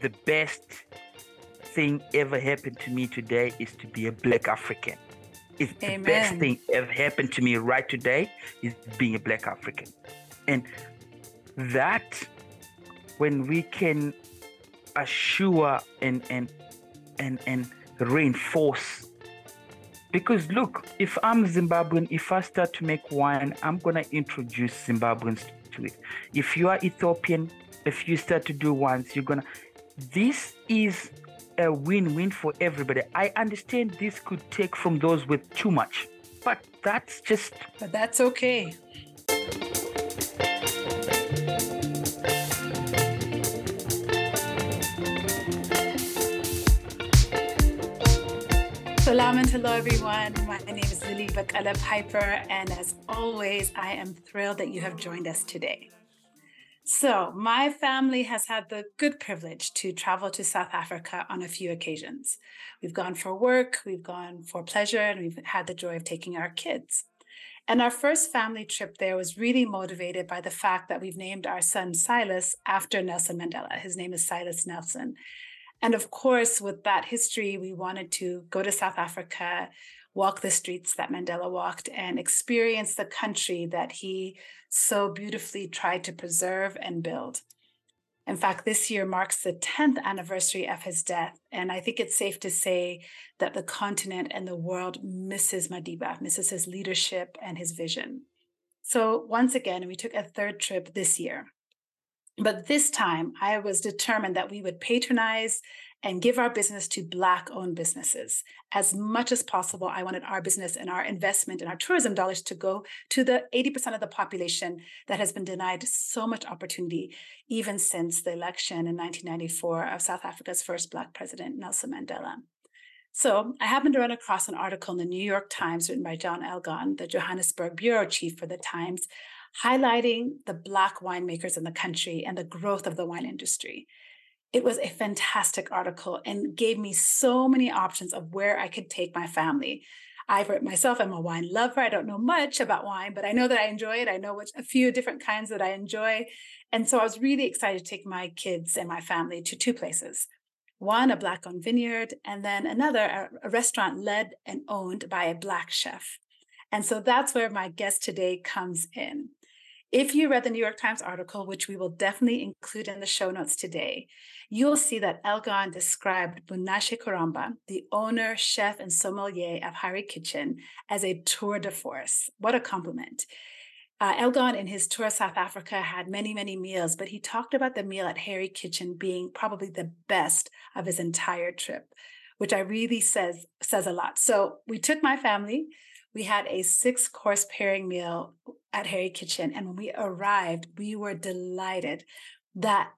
the best thing ever happened to me today is to be a black African. It's Amen. the best thing ever happened to me right today is being a black African. And that when we can assure and and and and reinforce because look if i'm zimbabwean if i start to make wine i'm going to introduce zimbabweans to it if you are ethiopian if you start to do wines you're going to this is a win-win for everybody i understand this could take from those with too much but that's just but that's okay Selam and hello, everyone. My name is Lilly Bekele Piper, and as always, I am thrilled that you have joined us today. So, my family has had the good privilege to travel to South Africa on a few occasions. We've gone for work, we've gone for pleasure, and we've had the joy of taking our kids. And our first family trip there was really motivated by the fact that we've named our son Silas after Nelson Mandela. His name is Silas Nelson. And of course, with that history, we wanted to go to South Africa, walk the streets that Mandela walked, and experience the country that he so beautifully tried to preserve and build. In fact, this year marks the 10th anniversary of his death. And I think it's safe to say that the continent and the world misses Madiba, misses his leadership and his vision. So, once again, we took a third trip this year. But this time, I was determined that we would patronize and give our business to Black owned businesses. As much as possible, I wanted our business and our investment and our tourism dollars to go to the 80% of the population that has been denied so much opportunity, even since the election in 1994 of South Africa's first Black president, Nelson Mandela. So I happened to run across an article in the New York Times written by John Eligon, the Johannesburg bureau chief for the Times, highlighting the Black winemakers in the country and the growth of the wine industry. It was a fantastic article and gave me so many options of where I could take my family. I myself am a wine lover. I don't know much about wine, but I know that I enjoy it. I know which, a few different kinds that I enjoy. And so I was really excited to take my kids and my family to two places. One, a Black owned vineyard, and then another, a, a restaurant led and owned by a Black chef. And so that's where my guest today comes in. If you read the New York Times article, which we will definitely include in the show notes today, you'll see that Eligon described Munashe Kwaramba, the owner, chef, and sommelier of Hari Kitchen, as a tour de force. What a compliment. Uh, Eligon, in his tour of South Africa, had many, many meals, but he talked about the meal at Hari Kitchen being probably the best of his entire trip, which I really says says a lot. So we took my family we had a six course pairing meal at Hari Kitchen. And when we arrived, we were delighted that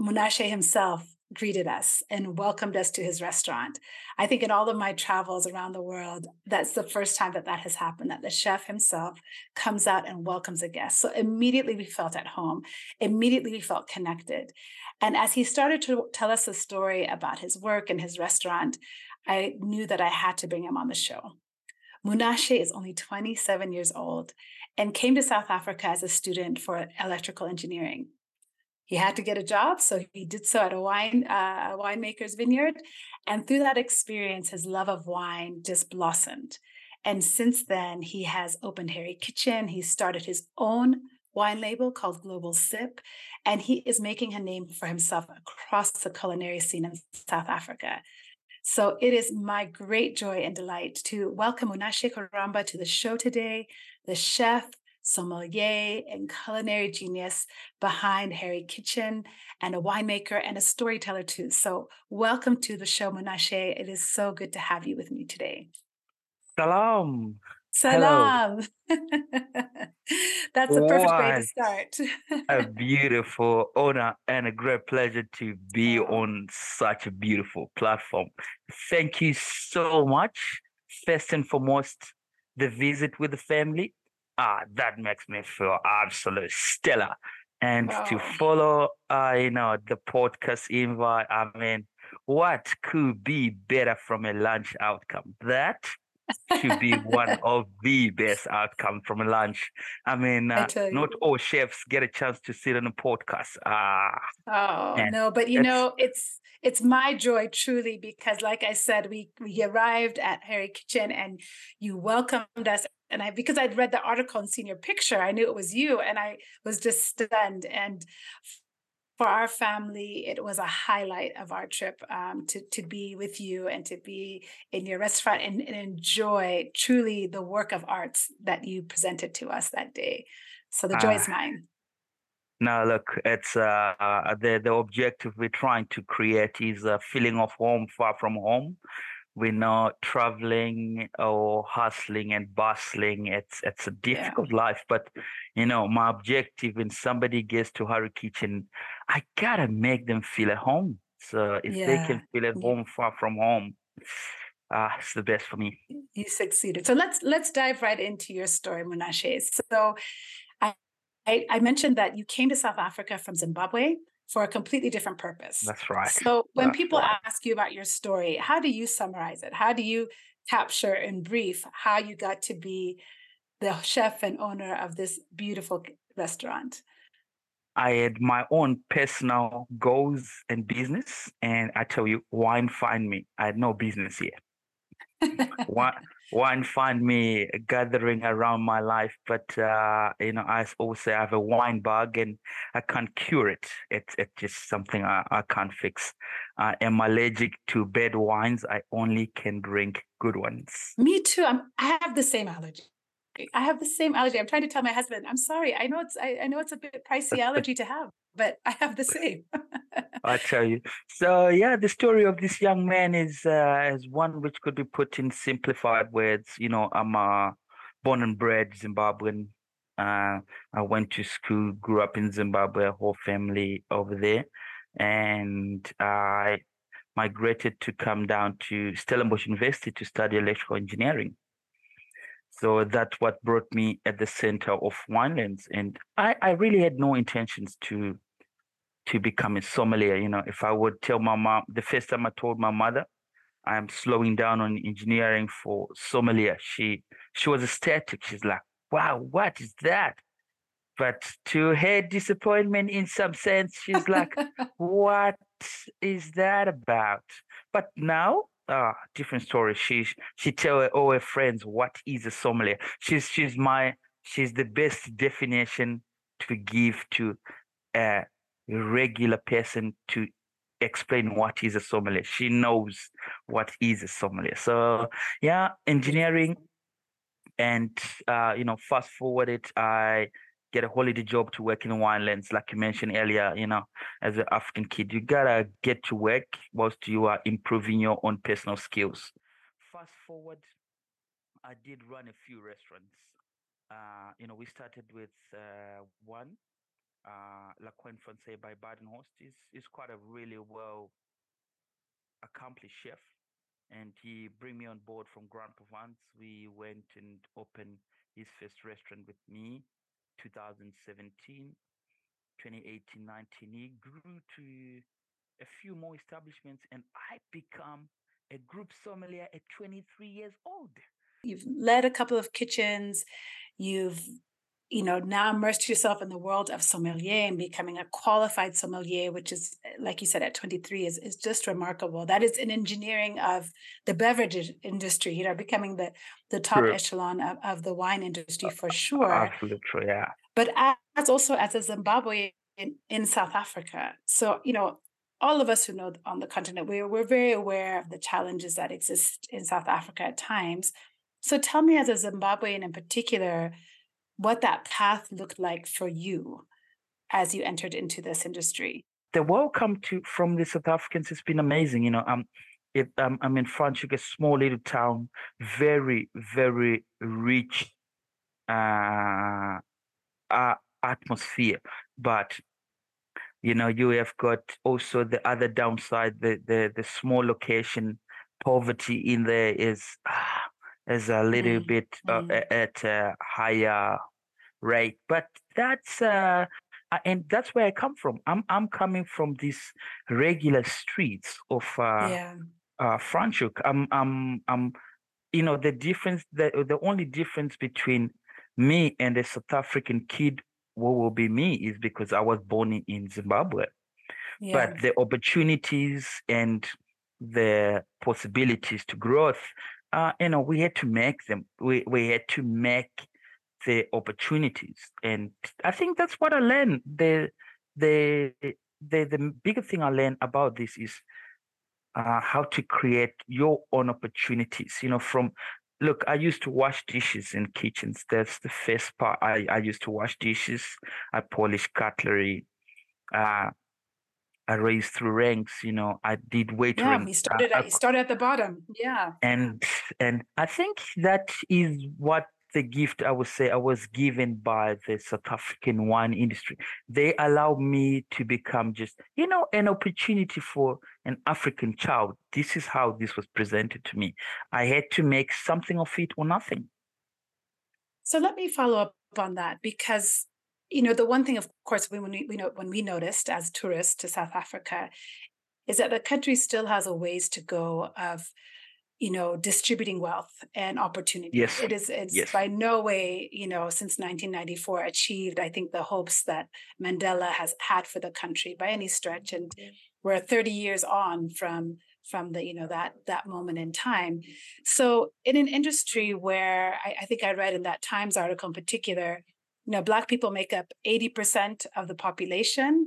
Munashe himself greeted us and welcomed us to his restaurant. I think in all of my travels around the world, that's the first time that that has happened, that the chef himself comes out and welcomes a guest. So immediately we felt at home. Immediately we felt connected. And as he started to tell us a story about his work and his restaurant, I knew that I had to bring him on the show. Munashe is only 27 years old and came to South Africa as a student for electrical engineering. He had to get a job, so he did so at a wine uh, a winemaker's vineyard, and through that experience, his love of wine just blossomed. And since then, he has opened Hari Kitchen. He started his own wine label called Global Sip, and he is making a name for himself across the culinary scene in South Africa. So it is my great joy and delight to welcome Munashe Kwaramba to the show today, the chef, sommelier, and culinary genius behind Hari Kitchen, and a winemaker and a storyteller too. So welcome to the show, Munashe. It is so good to have you with me today. Selam. Selam. That's the perfect way to start. a beautiful honor and a great pleasure to be on such a beautiful platform. Thank you so much. First and foremost, the visit with the family. Ah, that makes me feel absolutely stellar. And wow. to follow, uh, you know, the podcast invite. I mean, what could be better from a lunch outcome? That should be one of the best outcomes from a lunch. I mean, uh, I not all chefs get a chance to sit on a podcast. Ah, oh no, but you know, it's it's my joy truly because, like I said, we we arrived at Hari Kitchen and you welcomed us and I because I'd read the article and seen your picture, I knew it was you, and I was just stunned. And for our family, it was a highlight of our trip um, to to be with you and to be in your restaurant and, and, enjoy truly the work of arts that you presented to us that day. So the joy uh, is mine. No, look, it's uh, uh, the the objective we're trying to create is a feeling of home far from home we're not traveling or hustling and bustling. It's it's a difficult yeah. life, but you know, my objective when somebody gets to Hari Kitchen, I gotta make them feel at home. So if yeah. they can feel at home far from home, uh, it's the best for me. You succeeded. So let's let's dive right into your story, Munashe. So I I mentioned that you came to South Africa from Zimbabwe for a completely different purpose. That's right. So when That's people right. ask you about your story, how do you summarize it? How do you capture in brief how you got to be the chef and owner of this beautiful restaurant? I had my own personal goals and business, and I tell you, wine find me. I had no business here. Wine, wine find me gathering around my life, but uh, you know, I also have a wine bug, and I can't cure it. It's it's just something I, I can't fix. I am allergic to bad wines. I only can drink good ones. Me too. I'm, I have the same allergy. I have the same allergy. I'm trying to tell my husband, I'm sorry. I know it's I, I know it's a bit pricey allergy to have, but I have the same. I tell you. So yeah, the story of this young man is uh, is one which could be put in simplified words. You know, I'm a born and bred Zimbabwean. Uh, I went to school, grew up in Zimbabwe, whole family over there, and I migrated to come down to Stellenbosch University to study electrical engineering. So that's what brought me at the center of Winelands. And I, I really had no intentions to to become a sommelier. You know, if I would tell my mom the first time I told my mother I'm slowing down on engineering for sommelier, she she was ecstatic. She's like, wow, what is that? But to her disappointment in some sense, she's like, what is that about? But now ah, different story. She she tell all her friends what is a sommelier. She's she's my she's the best definition to give to a regular person to explain what is a sommelier. She knows what is a sommelier. So yeah, engineering and uh, you know, fast forward it, I get a holiday job to work in Winelands, like you mentioned earlier, you know, as an African kid, you gotta get to work whilst you are improving your own personal skills. Fast forward, I did run a few restaurants. Uh, you know, we started with uh, one, uh, La Coin Francais by Badenhorst. He's, he's quite a really well accomplished chef. And he bring me on board from Grande Provence. We went and opened his first restaurant with me 2017, 2018, 19, he grew to a few more establishments and I become a group sommelier at 23 years old. You've led a couple of kitchens. You've you know, now immerse yourself in the world of sommelier and becoming a qualified sommelier, which is, like you said, at 23 is, is just remarkable. That is an engineering of the beverage industry, you know, becoming the, the top True. echelon of, of the wine industry for sure. Absolutely, yeah. But as also as a Zimbabwe in, in South Africa. So, you know, all of us who know on the continent, we're, we're very aware of the challenges that exist in South Africa at times. So tell me as a Zimbabwean in particular, what that path looked like for you as you entered into this industry. The welcome to from the South Africans has been amazing. You know, um, it, um, I'm in Franschhoek, a small little town, very, very rich uh, uh, atmosphere. But you know, you have got also the other downside, the the the small location, poverty in there is. Ah, is a little mm. bit uh, mm. at a higher rate. But that's uh, and that's where I come from. I'm I'm coming from these regular streets of uh, yeah. uh, Franschhoek. I'm I'm I'm you know the difference the the only difference between me and a South African kid what will be me is because I was born in Zimbabwe. Yeah. But the opportunities and the possibilities to growth, uh, you know, we had to make them. We we had to make the opportunities, and I think that's what I learned. The the the the bigger thing I learned about this is uh, how to create your own opportunities. You know, from look, I used to wash dishes in kitchens. That's the first part. I, I used to wash dishes. I polish cutlery. Uh, I raised through ranks. You know, I did waitering. Yeah, he started. At, he started at the bottom. Yeah. And and I think that is what the gift I would say I was given by the South African wine industry. They allowed me to become just, you know, an opportunity for an African child. This is how this was presented to me. I had to make something of it or nothing. So let me follow up on that because you know the one thing of course when we, we know when we noticed as tourists to South Africa is that the country still has a ways to go of you know distributing wealth and opportunity. Yes. It is it's yes. by no way you know since 1994 achieved i think the hopes that mandela has had for the country by any stretch. And mm-hmm. we're 30 years on from from the you know that that moment in time. So in an industry where I, I think i read in that times article in particular you know black people make up 80% of the population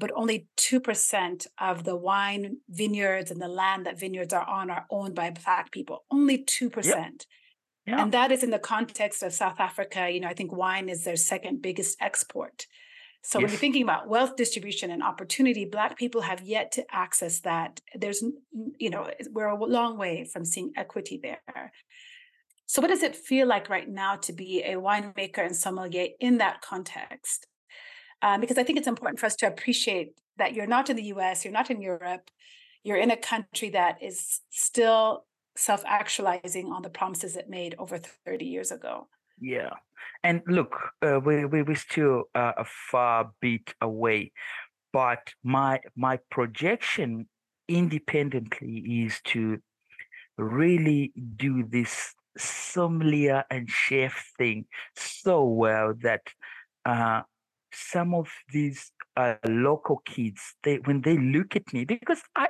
but only 2% of the wine vineyards and the land that vineyards are on are owned by Black people. Only 2%. Yeah. Yeah. And that is in the context of South Africa. You know, I think wine is their second biggest export. So yes. when you're thinking about wealth distribution and opportunity, Black people have yet to access that. There's, you know, we're a long way from seeing equity there. So what does it feel like right now to be a winemaker and sommelier in that context? um, because I think it's important for us to appreciate that you're not in the US, you're not in Europe, you're in a country that is still self actualizing on the promises it made over 30 years ago. Yeah. And look, uh, we, we, we're still uh, a far bit away, but my my projection independently is to really do this sommelier and chef thing so well that uh, some of these uh, local kids, they when they look at me, because I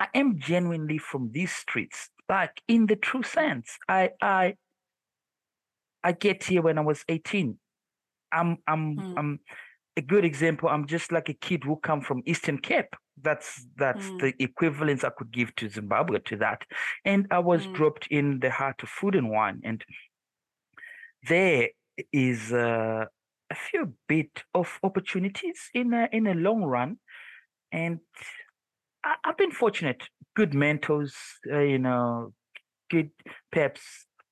I am genuinely from these streets, like in the true sense. I I I get here when I was 18. I'm I'm mm. I'm a good example. I'm just like a kid who come from Eastern Cape. That's that's mm. the equivalence I could give to Zimbabwe to that. And I was mm. dropped in the heart of food and wine. And there is uh, a few bit of opportunities in a, in a long run, and I, have been fortunate. Good mentors, uh, you know, good perhaps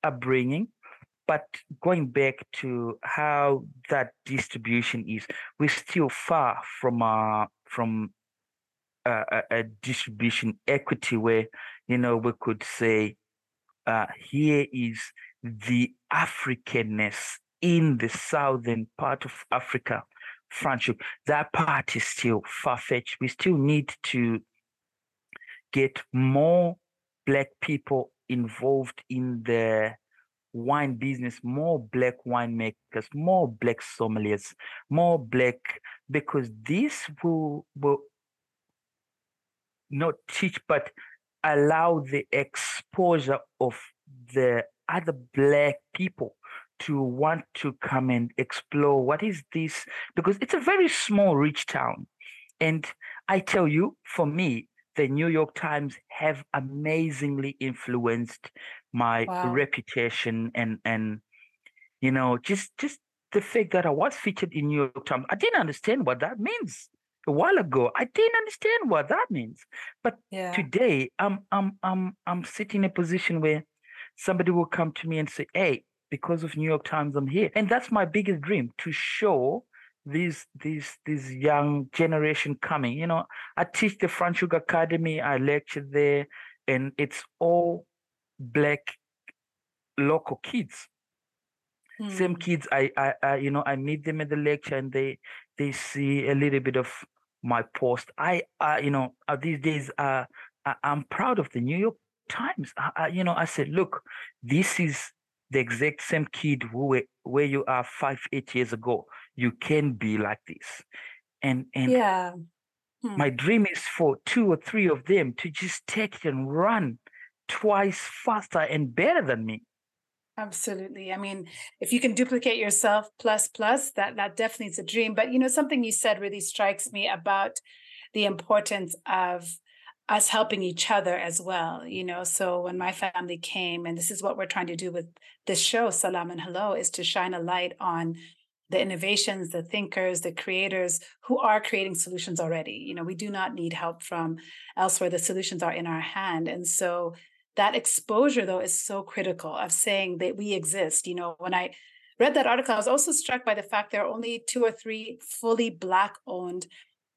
upbringing. But going back to how that distribution is, we're still far from uh, from a, a, distribution equity where you know we could say uh, here is the Africanness in the southern part of Africa, Francois, that part is still far fetched. We still need to get more Black people involved in the wine business, more Black winemakers, more Black sommeliers, more Black, because this will, will not teach, but allow the exposure of the other Black people to want to come and explore what is this because it's a very small rich town. And i tell you for me the new york times have amazingly influenced my wow. reputation and and you know just just the fact that i was featured in new york times i didn't understand what that means a while ago i didn't understand what that means but yeah. today i'm i'm i'm i'm sitting in a position where somebody will come to me and say hey because of New York Times, I'm here. And that's my biggest dream to show these these these young generation coming. You know, I teach the Franschhoek Academy, I lecture there, and it's all black local kids. Hmm. Same kids, I, I, I, you know, I meet them at the lecture, and they they see a little bit of my post. I, uh, you know, uh, these days, uh, I, I'm proud of the New York times, I, I, you know, I said, look, this is the exact same kid who where you are five, eight years ago. You can be like this, and and yeah. Hmm. My dream is for two or three of them to just take it and run twice faster and better than me. Absolutely. I mean, if you can duplicate yourself plus plus, that that definitely is a dream. But you know, something you said really strikes me about the importance of us helping each other as well. You know, so when my family came, and this is what we're trying to do with this show, Selam and Hello, is to shine a light on the innovations, the thinkers, the creators who are creating solutions already. You know, we do not need help from elsewhere. The solutions are in our hand. And so that exposure though is so critical of saying that we exist. You know, when I read that article, I was also struck by the fact there are only two or three fully black owned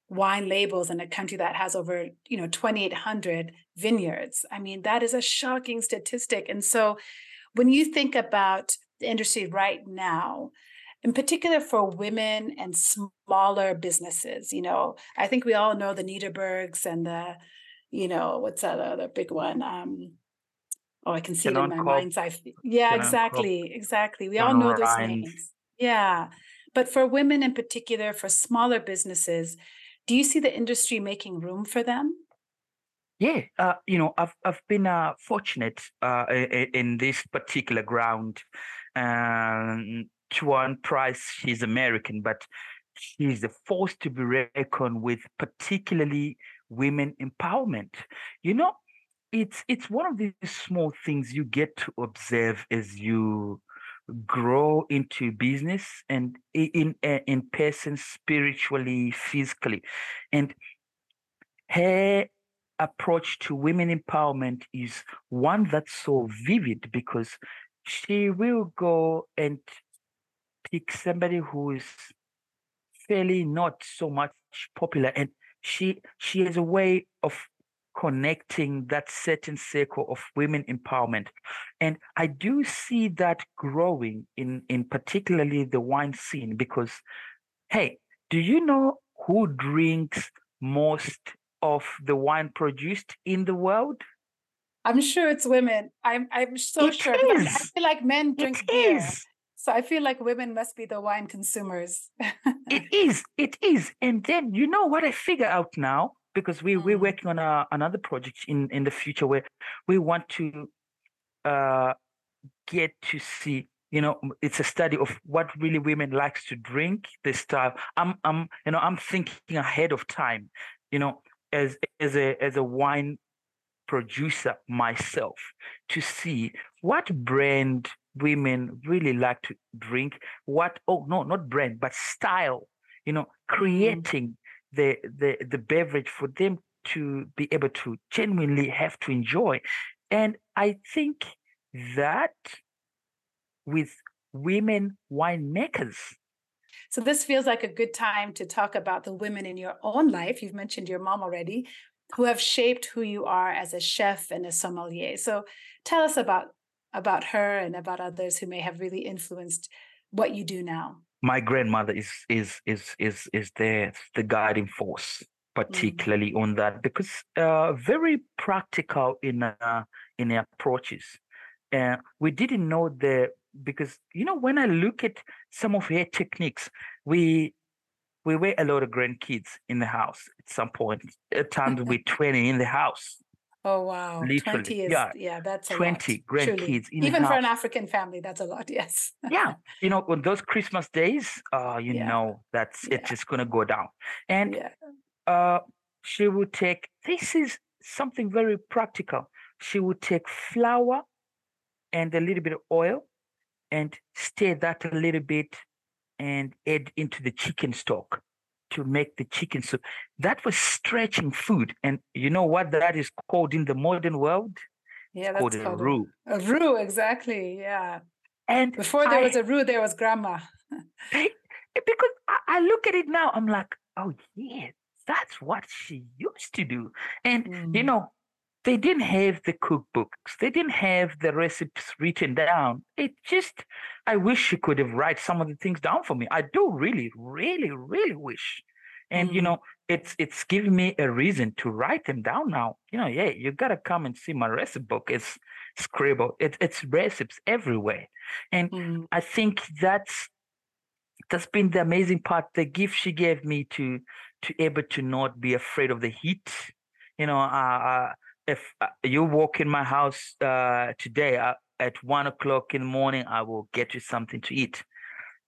wine labels in a country that has over you know 2800 vineyards i mean that is a shocking statistic and so when you think about the industry right now in particular for women and smaller businesses. You know, I think we all know the Nederburgs and the, you know, what's that other big one? Um, oh, I can see Canon it in my mind's eye. Yeah, Canon exactly, exactly. We Canon all know those names. Yeah, but for women in particular, for smaller businesses, do you see the industry making room for them? Yeah, uh, you know, I've I've been uh, fortunate uh, in, this particular ground. Um, Tuanni Price, she's American, but she's the force to be reckoned with, particularly women empowerment. You know, it's it's one of these small things you get to observe as you grow into business and in in, in person spiritually physically. And her approach to women empowerment is one that's so vivid because she will go and pick somebody who is fairly not so much popular and she she has a way of connecting that certain circle of women empowerment and i do see that growing in in particularly the wine scene because hey do you know who drinks most of the wine produced in the world i'm sure it's women i'm i'm so it sure is. i feel like men drink it beer is. So I feel like women must be the wine consumers. it is. It is. And then you know what I figure out now because we mm. we're working on a, another project in in the future where we want to uh, get to see you know it's a study of what really women likes to drink the style i'm i'm you know i'm thinking ahead of time you know as as a as a wine producer myself to see what brand women really like to drink what oh no not brand but style you know mm-hmm. creating mm. The the the beverage for them to be able to genuinely have to enjoy. And i think that with women winemakers. So this feels like a good time to talk about the women in your own life. You've mentioned your mom already who have shaped who you are as a chef and a sommelier. So tell us about about her and about others who may have really influenced what you do now? My grandmother is is is is is the the guiding force, mm. particularly mm. on that because uh, very practical in uh, in approaches. Uh, we didn't know the because you know when I look at some of her techniques, we we were a lot of grandkids in the house at some point. At times we're twenty in the house. Oh wow, Literally, twenty is yeah, yeah that's twenty grandkids. Even for an African family, that's a lot. Yes. yeah, you know, on those Christmas days, uh, you yeah. know that's yeah. it's just gonna go down, and yeah. uh, she would take. This is something very practical. She would take flour and a little bit of oil, and stir that a little bit, and add into the chicken stock to make the chicken soup. That was stretching food. And you know what that is called in the modern world? Yeah, that's called, called a roux. A, roux, exactly. Yeah. And before there I, was a roux, there was grandma. because I, I, look at it now, I'm like, oh yeah, that's what she used to do. And mm. you know, they didn't have the cookbooks they didn't have the recipes written down it just i wish she could have write some of the things down for me i do really really really wish And mm. you know, it's it's giving me a reason to write them down now. You know, yeah, you gotta come and see my recipe book. It's scribble. It, it's recipes everywhere. And mm. I think that's that's been the amazing part, the gift she gave me to to able to not be afraid of the heat. You know, uh, uh if uh, you walk in my house uh, today uh, at one o'clock in the morning, I will get you something to eat.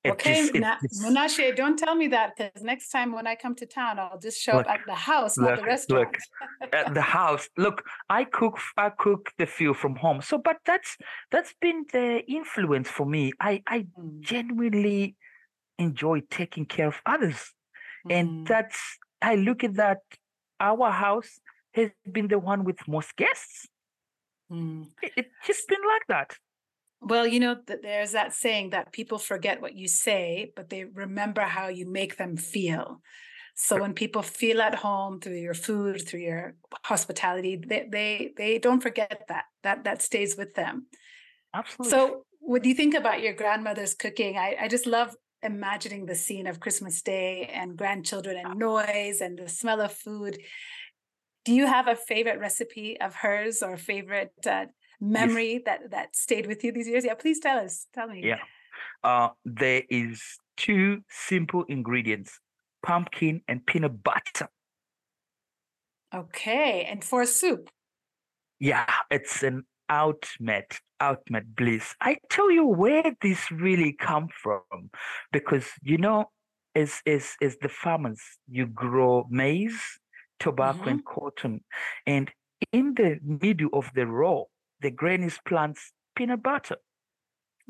It okay, just, Munashe, don't tell me that because next time when I come to town, I'll just show look, up at the house, look, not the restaurant. Look, at the house. Look, I cook. I cook the few from home. So, but that's that's been the influence for me. I I mm. genuinely enjoy taking care of others, mm. and that's I look at that. Our house has been the one with most guests. Mm. It, it's just been like that. Well, you know, there's that saying that people forget what you say, but they remember how you make them feel. So when people feel at home through your food, through your hospitality, they they they don't forget that. That that stays with them. Absolutely. So when you think about your grandmother's cooking, I, I just love imagining the scene of Christmas Day and grandchildren and noise and the smell of food. Do you have a favorite recipe of hers or favorite uh, memory yes. that that stayed with you these years? Yeah, please tell us. Tell me. Yeah. Uh, there is two simple ingredients: pumpkin and peanut butter. Okay, and for a soup. Yeah, it's an ultimate, ultimate bliss. I tell you where this really come from, because you know, as as as the farmers, you grow maize, tobacco, mm-hmm. and cotton, and in the middle of the row the grannies plants peanut butter,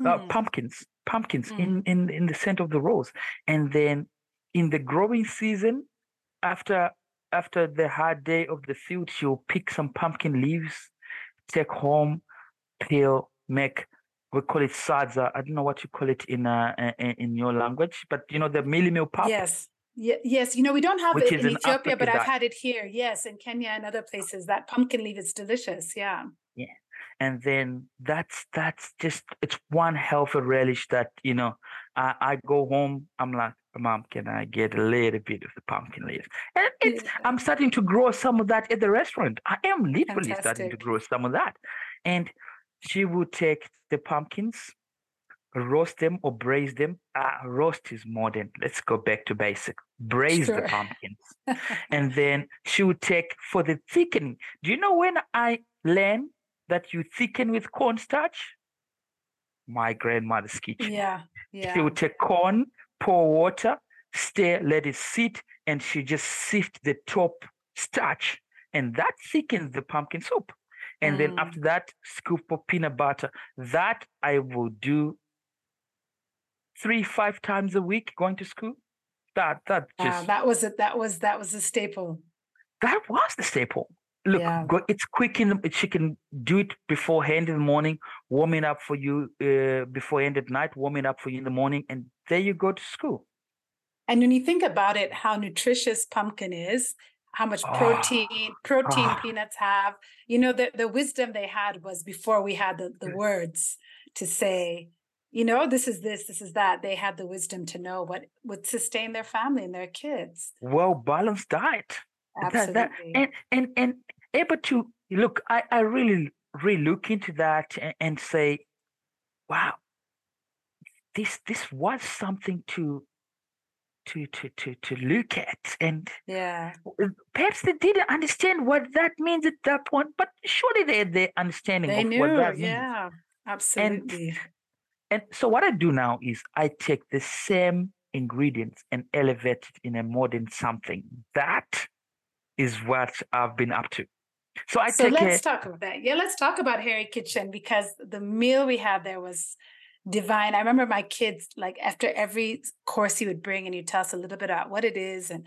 mm. uh, hmm. pumpkins, pumpkins mm. in, in, in the center of the rows. And then in the growing season, after after the hard day of the field, she'll pick some pumpkin leaves, take home, peel, make we call it sadza. I don't know what you call it in uh, in your language, but you know the mealie meal pap. Yes, yes. You know we don't have Which it in Ethiopia, but I've had it here. Yes, in Kenya and other places. That pumpkin leaf is delicious. Yeah. Yeah and then that's that's just it's one hell of a relish that you know I, I go home i'm like mom can i get a little bit of the pumpkin leaves and it's yeah. i'm starting to grow some of that at the restaurant i am literally Fantastic. starting to grow some of that and she would take the pumpkins roast them or braise them uh, roast is modern let's go back to basic braise sure. the pumpkins and then she would take for the thickening do you know when i learned that you thicken with cornstarch? My grandmother's kitchen. Yeah. Yeah. She would take corn, pour water, stir, let it sit, and she just sift the top starch. And that thickens the pumpkin soup. And mm. then after that, scoop of peanut butter. That I will do three, five times a week going to school. That that just that was it. That was that was a staple. That was the staple look yeah. go, it's quick in the, she can do it beforehand in the morning warming up for you uh, beforehand at night warming up for you in the morning and there you go to school and when you think about it how nutritious pumpkin is how much protein oh, protein oh. peanuts have you know the, the wisdom they had was before we had the, the words to say you know this is this this is that they had the wisdom to know what would sustain their family and their kids. Well balanced diet Absolutely. That, that, and and and able to look, I, I really really look into that and, and say, wow, this this was something to to to to to look at and yeah. perhaps they didn't understand what that means at that point but surely they had the understanding they of knew, what that means. yeah absolutely. and, and so what i do now is i take the same ingredients and elevate it in a modern something that is what I've been up to. So I so let's a, talk about that. Yeah, let's talk about Hari Kitchen because the meal we had there was divine. I remember my kids like after every course he would bring and you tell us a little bit about what it is and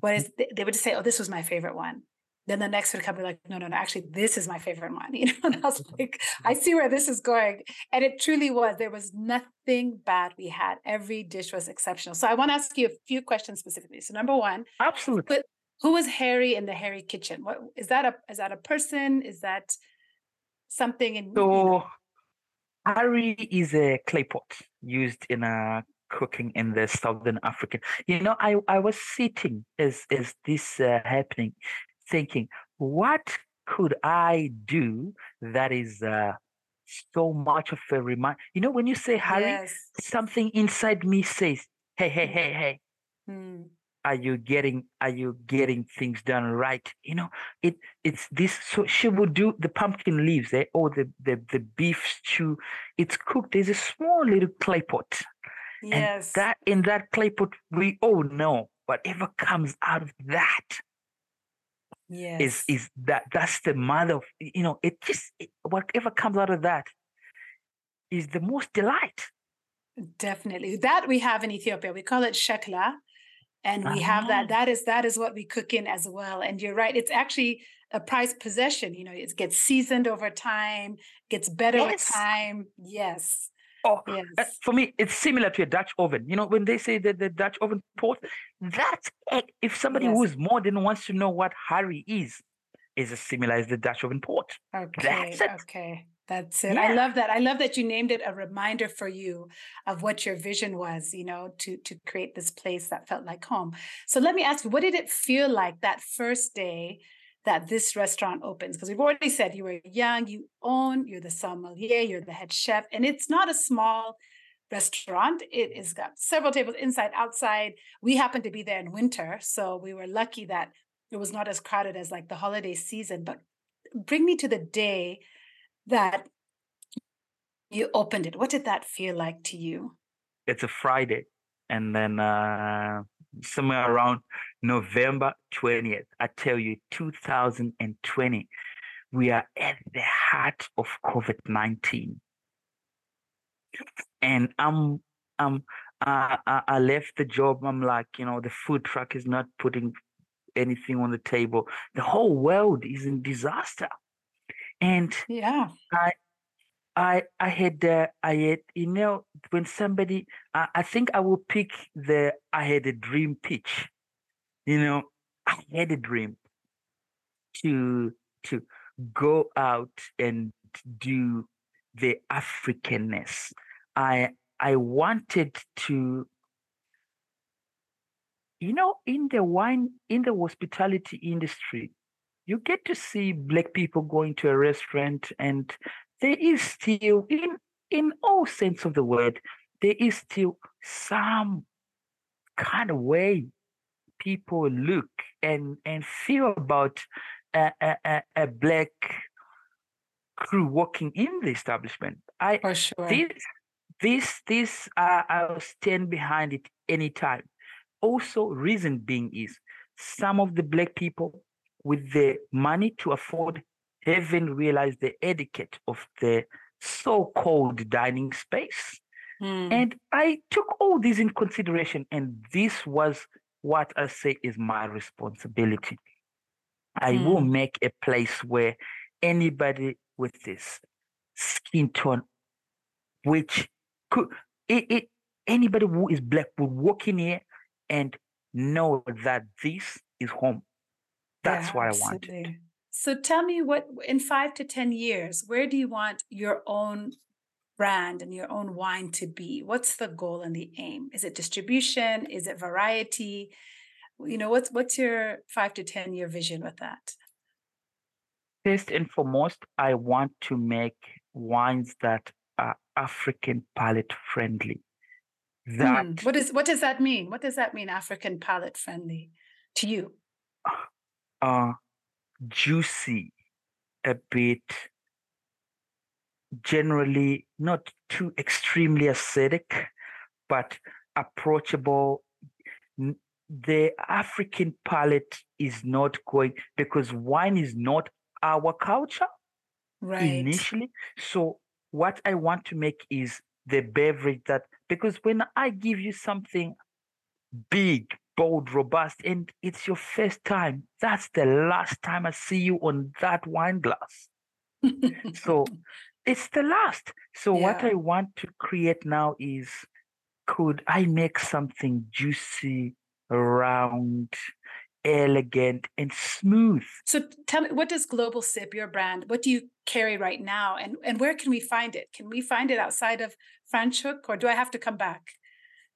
what is they would just say, "Oh, this was my favorite one." Then the next would come be like, "No, no, no, actually, this is my favorite one." You know, and I was like, "I see where this is going," and it truly was. There was nothing bad we had. Every dish was exceptional. So I want to ask you a few questions specifically. So number one, absolutely, who was Hari in the Hari kitchen? What is that a is that a person? Is that something in So? Hari is a clay pot used in a cooking in the Southern African. You know, I, I was sitting as as this uh, happening, thinking, what could I do that is uh, so much of a reminder? You know, when you say Hari, yes. something inside me says, "Hey, hey, hey, hey." Hmm are you getting are you getting things done right you know it it's this so she would do the pumpkin leaves eh, or the, the the beef stew it's cooked there's a small little clay pot yes and that in that clay pot we all know whatever comes out of that yes is is that that's the mother of you know it just it, whatever comes out of that is the most delight definitely that we have in ethiopia we call it shekla and we uh-huh. have that ah. that is that is what we cook in as well and you're right it's actually a prized possession you know it gets seasoned over time gets better yes. with time yes Oh, uh, yes. for me, it's similar to a Dutch oven. You know, when they say that the Dutch oven pot, that's if somebody yes. who's modern wants to know what Hari is, is as similar as the Dutch oven pot. Okay. Okay. That's it. Yeah. I love that. I love that you named it a reminder for you of what your vision was, you know, to to create this place that felt like home. So let me ask you, what did it feel like that first day that this restaurant opens? Because we've already said you were young, you own, you're the sommelier, you're the head chef, and it's not a small restaurant. It has got several tables inside, outside. We happened to be there in winter, so we were lucky that it was not as crowded as like the holiday season. But bring me to the day that you opened it. What did that feel like to you? It's a Friday. And then uh, somewhere around November 20th, I tell you, 2020, we are at the heart of COVID 19. And I'm, I'm, uh, I left the job. I'm like, you know, the food truck is not putting anything on the table. The whole world is in disaster. And yeah, I I I had uh, I had you know when somebody I, I think I will pick the I had a dream pitch. You know, I had a dream to to go out and do the Africanness. I I wanted to you know in the wine in the hospitality industry you get to see black people going to a restaurant and there is still in in all sense of the word there is still some kind of way people look and and feel about a, a, a black crew working in the establishment i For sure. this this this uh, i'll stand behind it anytime also reason being is some of the black people with the money to afford haven't realized the etiquette of the so-called dining space. Mm. And I took all this in consideration, and this was what I say is my responsibility. I mm. will make a place where anybody with this skin tone, which could it, it anybody who is black will walk in here and know that this is home. That's yeah, what I wanted. So tell me what in five to 10 years, where do you want your own brand and your own wine to be? What's the goal and the aim? Is it distribution? Is it variety? You know, what's what's your five to 10 year vision with that? First and foremost, I want to make wines that are African palate friendly. That mm. what is what does that mean? What does that mean, African palate friendly to you? uh, juicy, a bit generally not too extremely acidic, but approachable. The African palate is not going because wine is not our culture right. initially. So, what I want to make is the beverage that because when I give you something big, bold, robust, and it's your first time. That's the last time I see you on that wine glass. so it's the last. So yeah. what I want to create now is could I make something juicy, round, elegant, and smooth? So tell me, what does Global Sip, your brand, what do you carry right now? And and where can we find it? Can we find it outside of Franschhoek or do I have to come back?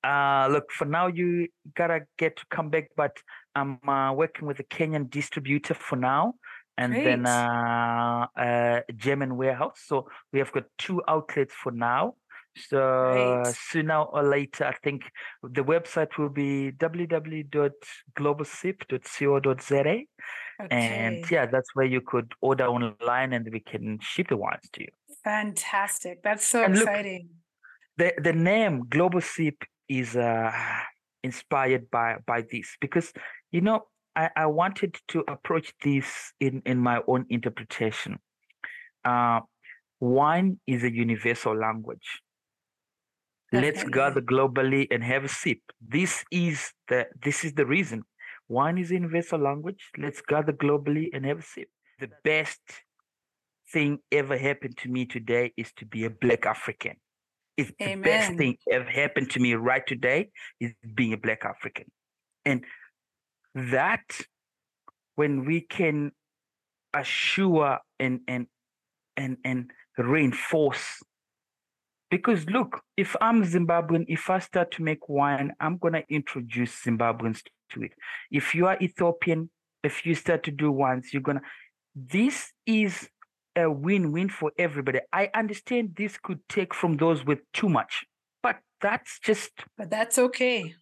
uh, look, for now you gotta get to come back, but I'm uh, working with a Kenyan distributor for now, and Great. then uh, a German warehouse. So we have got two outlets for now. So Great. sooner or later, I think the website will be www.globalsip.co.za. Okay. And yeah, that's where you could order online and we can ship the wines to you. Fantastic. That's so and exciting. Look, the, the name Global Sip is uh, inspired by by this because you know I, I wanted to approach this in in my own interpretation. Uh, wine is a universal language. Let's gather globally and have a sip. This is the this is the reason. Wine is a universal language. Let's gather globally and have a sip. The best thing ever happened to me today is to be a black African. It's Amen. the best thing ever happened to me right today is being a black African. And that when we can assure and and and and reinforce. Because look if i'm zimbabwean if i start to make wine i'm going to introduce zimbabweans to it. If you are ethiopian if you start to do wines you're going to this is a win-win for everybody. I understand this could take from those with too much but that's just but that's okay.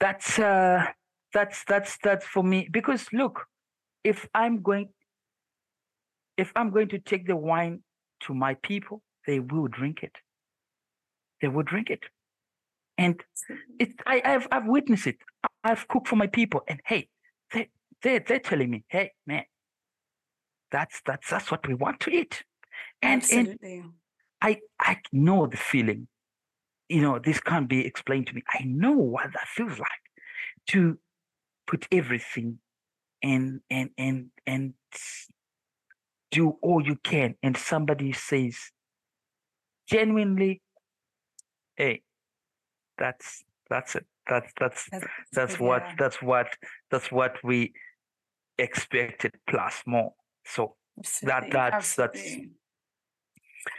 That's uh that's that's that's for me. Because look if i'm going if i'm going to take the wine to my people they will drink it. They will drink it. And it I, have I've witnessed it. I've cooked for my people. And hey they, they they're telling me hey man that's that's that's what we want to eat. And, Absolutely. and i i know the feeling. You know this can't be explained to me. I know what that feels like to put everything and and and and do all you can and somebody says genuinely hey that's that's it that's that's that's, that's what yeah. that's what that's what we expected plus more so Absolutely. that that's Absolutely. that's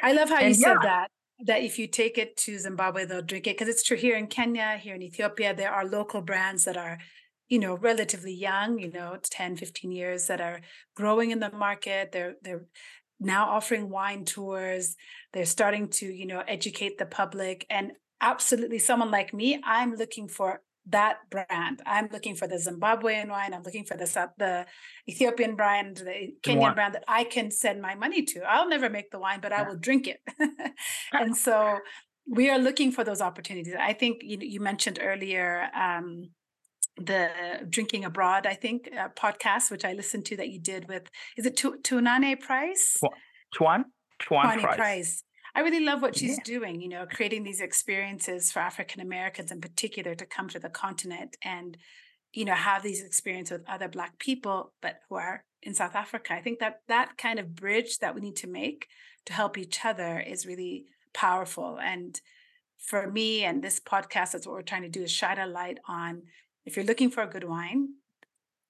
I love how you said that that if you take it to Zimbabwe, they'll drink it. Because it's true here in Kenya, here in Ethiopia, there are local brands that are you know relatively young you know 10 15 years that are growing in the market. They're they're now offering wine tours. They're starting to you know educate the public. And absolutely someone like me i'm looking for that brand. I'm looking for the zimbabwean wine. I'm looking for the the ethiopian brand the kenyan brand that i can send my money to. I'll never make the wine but i will drink it. And so we are looking for those opportunities. I think you, you mentioned earlier um, the drinking abroad i think uh, podcast which i listened to that you did with is it Tuanni price tuan tuan price. price. i really love what she's yeah. doing you know creating these experiences for african americans in particular to come to the continent and you know have these experiences with other black people but who are in south africa i think that that kind of bridge that we need to make to help each other is really powerful and for me and this podcast that's what we're trying to do is shine a light on if you're looking for a good wine,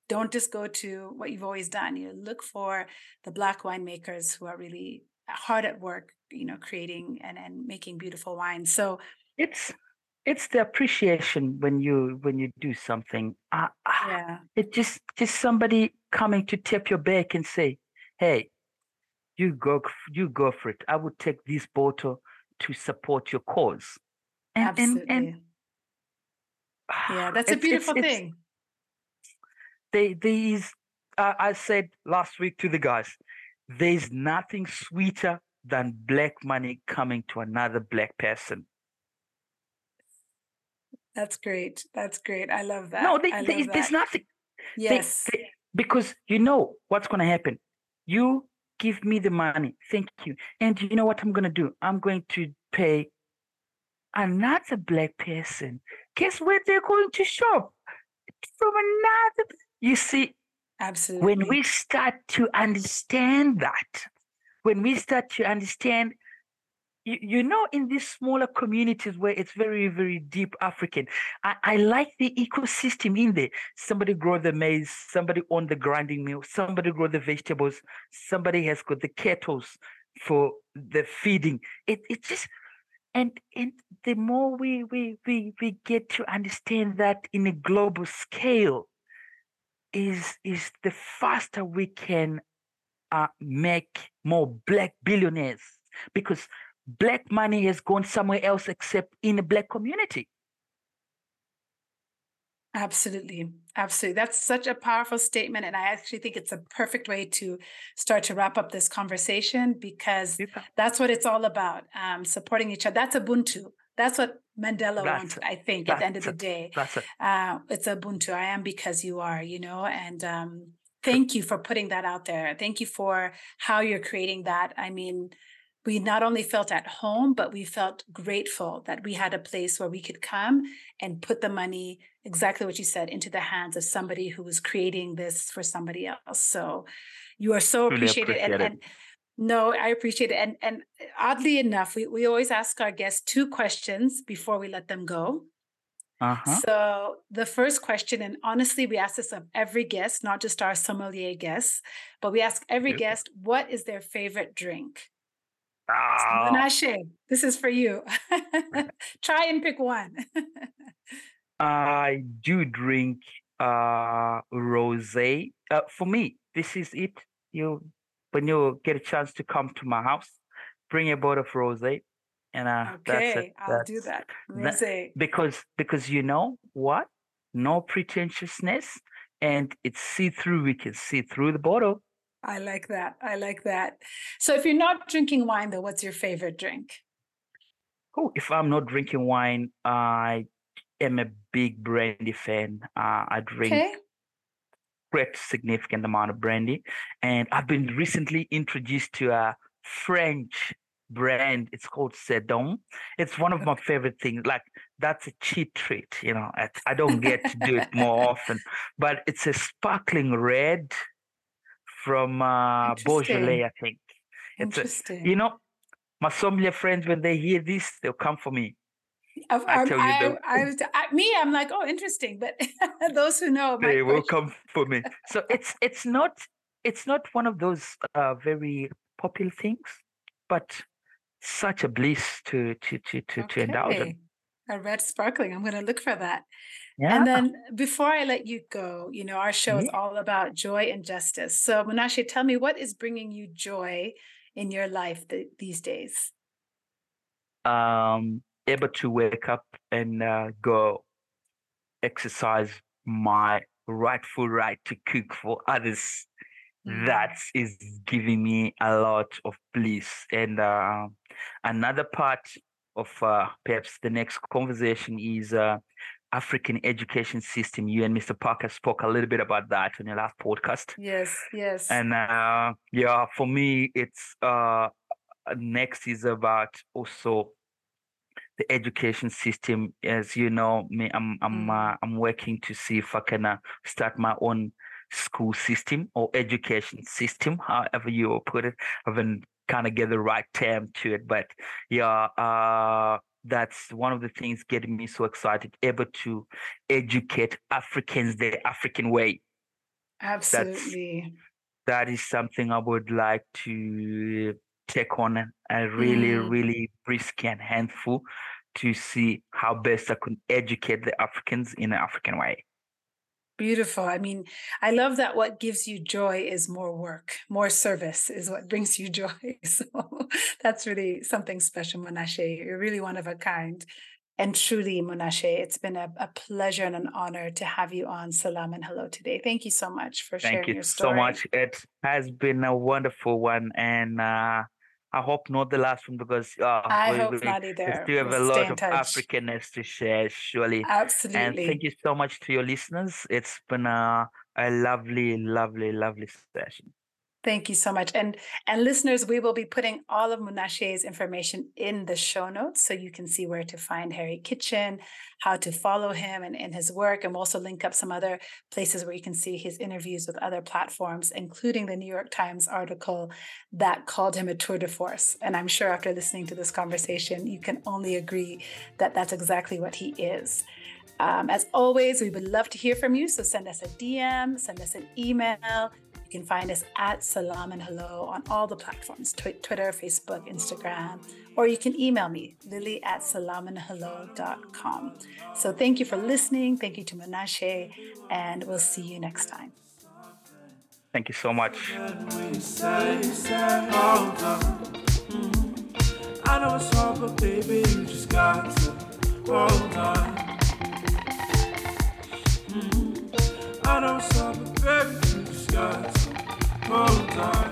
don't just go to what you've always done. You look for the black winemakers who are really hard at work, you know, creating and, and making beautiful wines. So it's it's the appreciation when you when you do something. Uh, yeah. It's just just somebody coming to tap your back and say, "Hey, you go you go for it. I would take this bottle to support your cause." And, Absolutely. and, and yeah, that's a beautiful it's, thing. they these uh, I said last week to the guys, there's nothing sweeter than black money coming to another black person. That's great. That's great. I love that. No, they, they, that. there's nothing. Yes. They, because you know what's going to happen. You give me the money. Thank you. And you know what I'm going to do? I'm going to pay another black person guess where they're going to shop? From another. You see, absolutely. When we start to understand that, when we start to understand, you, you know, in these smaller communities where it's very, very deep African, I, I like the ecosystem in there. Somebody grow the maize, somebody own the grinding mill, somebody grow the vegetables, somebody has got the kettles for the feeding. It, it just and and the more we we we we get to understand that in a global scale is is the faster we can uh, make more black billionaires because black money has gone somewhere else except in the black community Absolutely. Absolutely. That's such a powerful statement. And I actually think it's a perfect way to start to wrap up this conversation because that's what it's all about um, supporting each other. That's Ubuntu. That's what Mandela that's wanted, I think, at the end of the day. That's it. Uh, it's Ubuntu. I am because you are, you know, and um, thank you for putting that out there. Thank you for how you're creating that. I mean, we not only felt at home, but we felt grateful that we had a place where we could come and put the money, exactly what you said, into the hands of somebody who was creating this for somebody else. So you are so really appreciated. Appreciate and, and, no, I appreciate it. And and oddly enough, we, we always ask our guests two questions before we let them go. Uh-huh. So the first question, and honestly, we ask this of every guest, not just our sommelier guests, but we ask every guest, what is their favorite drink? Oh. Munashe, this is for you. Try and pick one. I do drink uh rosé. Uh, for me, this is it. You when you get a chance to come to my house, bring a bottle of rosé. And uh okay, that's it. I'll do that. Rosé. That, because because you know what? No pretentiousness and it's see through. We can see through the bottle. I like that. I like that. So if you're not drinking wine though, what's your favorite drink? Oh, if I'm not drinking wine, I am a big brandy fan. Uh, I drink okay. great significant amount of brandy, and I've been recently introduced to a French brand. It's called Cerdon. It's one of my favorite things. Like that's a cheap treat, you know. I, I don't get to do it more often, but it's a sparkling red from uh, Beaujolais, I think. It's Interesting. A, you know, my sommelier friends, when they hear this, they'll come for me. I, I tell you, I, I, I, me, I'm like, oh, interesting. But those who know, they will come for me. So it's it's not it's not one of those uh, very popular things, but such a bliss to to to to, okay. to indulge in. A red sparkling. I'm going to look for that. Yeah. And then before I let you go, you know, our show is mm-hmm. all about joy and justice. So, Munashe, tell me what is bringing you joy in your life th- these days? Um, able to wake up and uh, go exercise my rightful right to cook for others. Mm. That is giving me a lot of bliss. And uh, another part of uh, perhaps the next conversation is uh, African education system. You and Mr. Parker spoke a little bit about that on your last podcast. Yes, yes. And uh, yeah, for me, it's uh, next is about also the education system. As you know, me, I'm I'm mm. uh, I'm working to see if I can uh, start my own school system or education system, however you put it. I haven't kind of get the right term to it, but yeah, uh, that's one of the things getting me so excited, able to educate Africans the African way. Absolutely. That's, that is something I would like to take on a really, mm. really risky and handful to see how best I can educate the Africans in an African way. Beautiful. I mean, I love that what gives you joy is more work, more service is what brings you joy. So that's really something special, Munashe. You're really one of a kind. And truly, Munashe, it's been a, a, pleasure and an honor to have you on Selam and Hello today. Thank you so much for Thank sharing you your story. Thank you so much. It has been a wonderful one. And uh, I hope not the last one because uh, I we, hope we, not either. We still have we'll a lot of Africanness to share, surely. Absolutely. And thank you so much to your listeners. It's been a, a lovely, lovely, lovely session. Thank you so much. And and listeners, we will be putting all of Munashe's information in the show notes so you can see where to find Hari Kitchen, how to follow him and, and his work. And we'll also link up some other places where you can see his interviews with other platforms, including the New York Times article that called him a tour de force. And I'm sure after listening to this conversation, you can only agree that that's exactly what he is. Um, as always, we would love to hear from you. So send us a DM, send us an email You can find us at Selam and Hello on all the platforms Twitter, Facebook, Instagram, or you can email me, lilly at selamandhello.com. So thank you for listening. Thank you to Munashe, and we'll see you next time. Thank you so much. I know it's hard, but baby, you just got to hold on. shadows of a bedroom sky. Hold time.